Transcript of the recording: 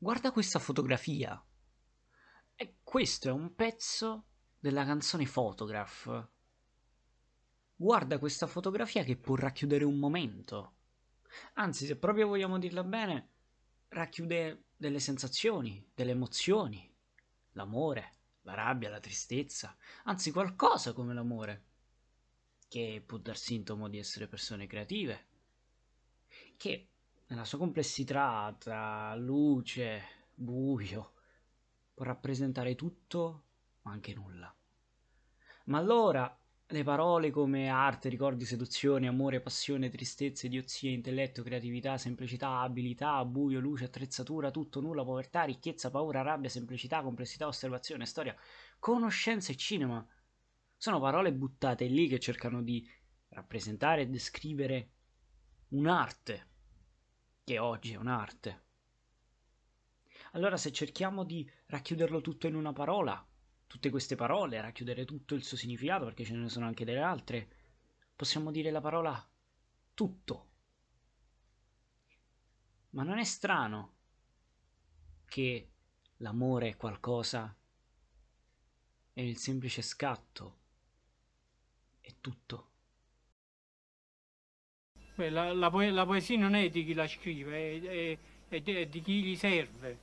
Guarda questa fotografia. E questo è un pezzo della canzone Photograph. Guarda questa fotografia che può racchiudere un momento. Anzi, se proprio vogliamo dirla bene, racchiude delle sensazioni, delle emozioni, l'amore, la rabbia, la tristezza, anzi qualcosa come l'amore, che può dar sintomo di essere persone creative, che nella sua complessità tra luce, buio, può rappresentare tutto ma anche nulla. Ma allora le parole come arte, ricordi, seduzione, amore, passione, tristezza, idiozia, intelletto, creatività, semplicità, abilità, buio, luce, attrezzatura, tutto, nulla, povertà, ricchezza, paura, rabbia, semplicità, complessità, osservazione, storia, conoscenza e cinema sono parole buttate lì che cercano di rappresentare e descrivere un'arte, che oggi è un'arte. Allora se cerchiamo di racchiuderlo tutto in una parola, tutte queste parole, racchiudere tutto il suo significato, perché ce ne sono anche delle altre, possiamo dire la parola tutto. Ma non è strano che l'amore è qualcosa e il semplice scatto è tutto. Beh, la, la, la poesia non è di chi la scrive, è, è- è di- è di chi gli serve.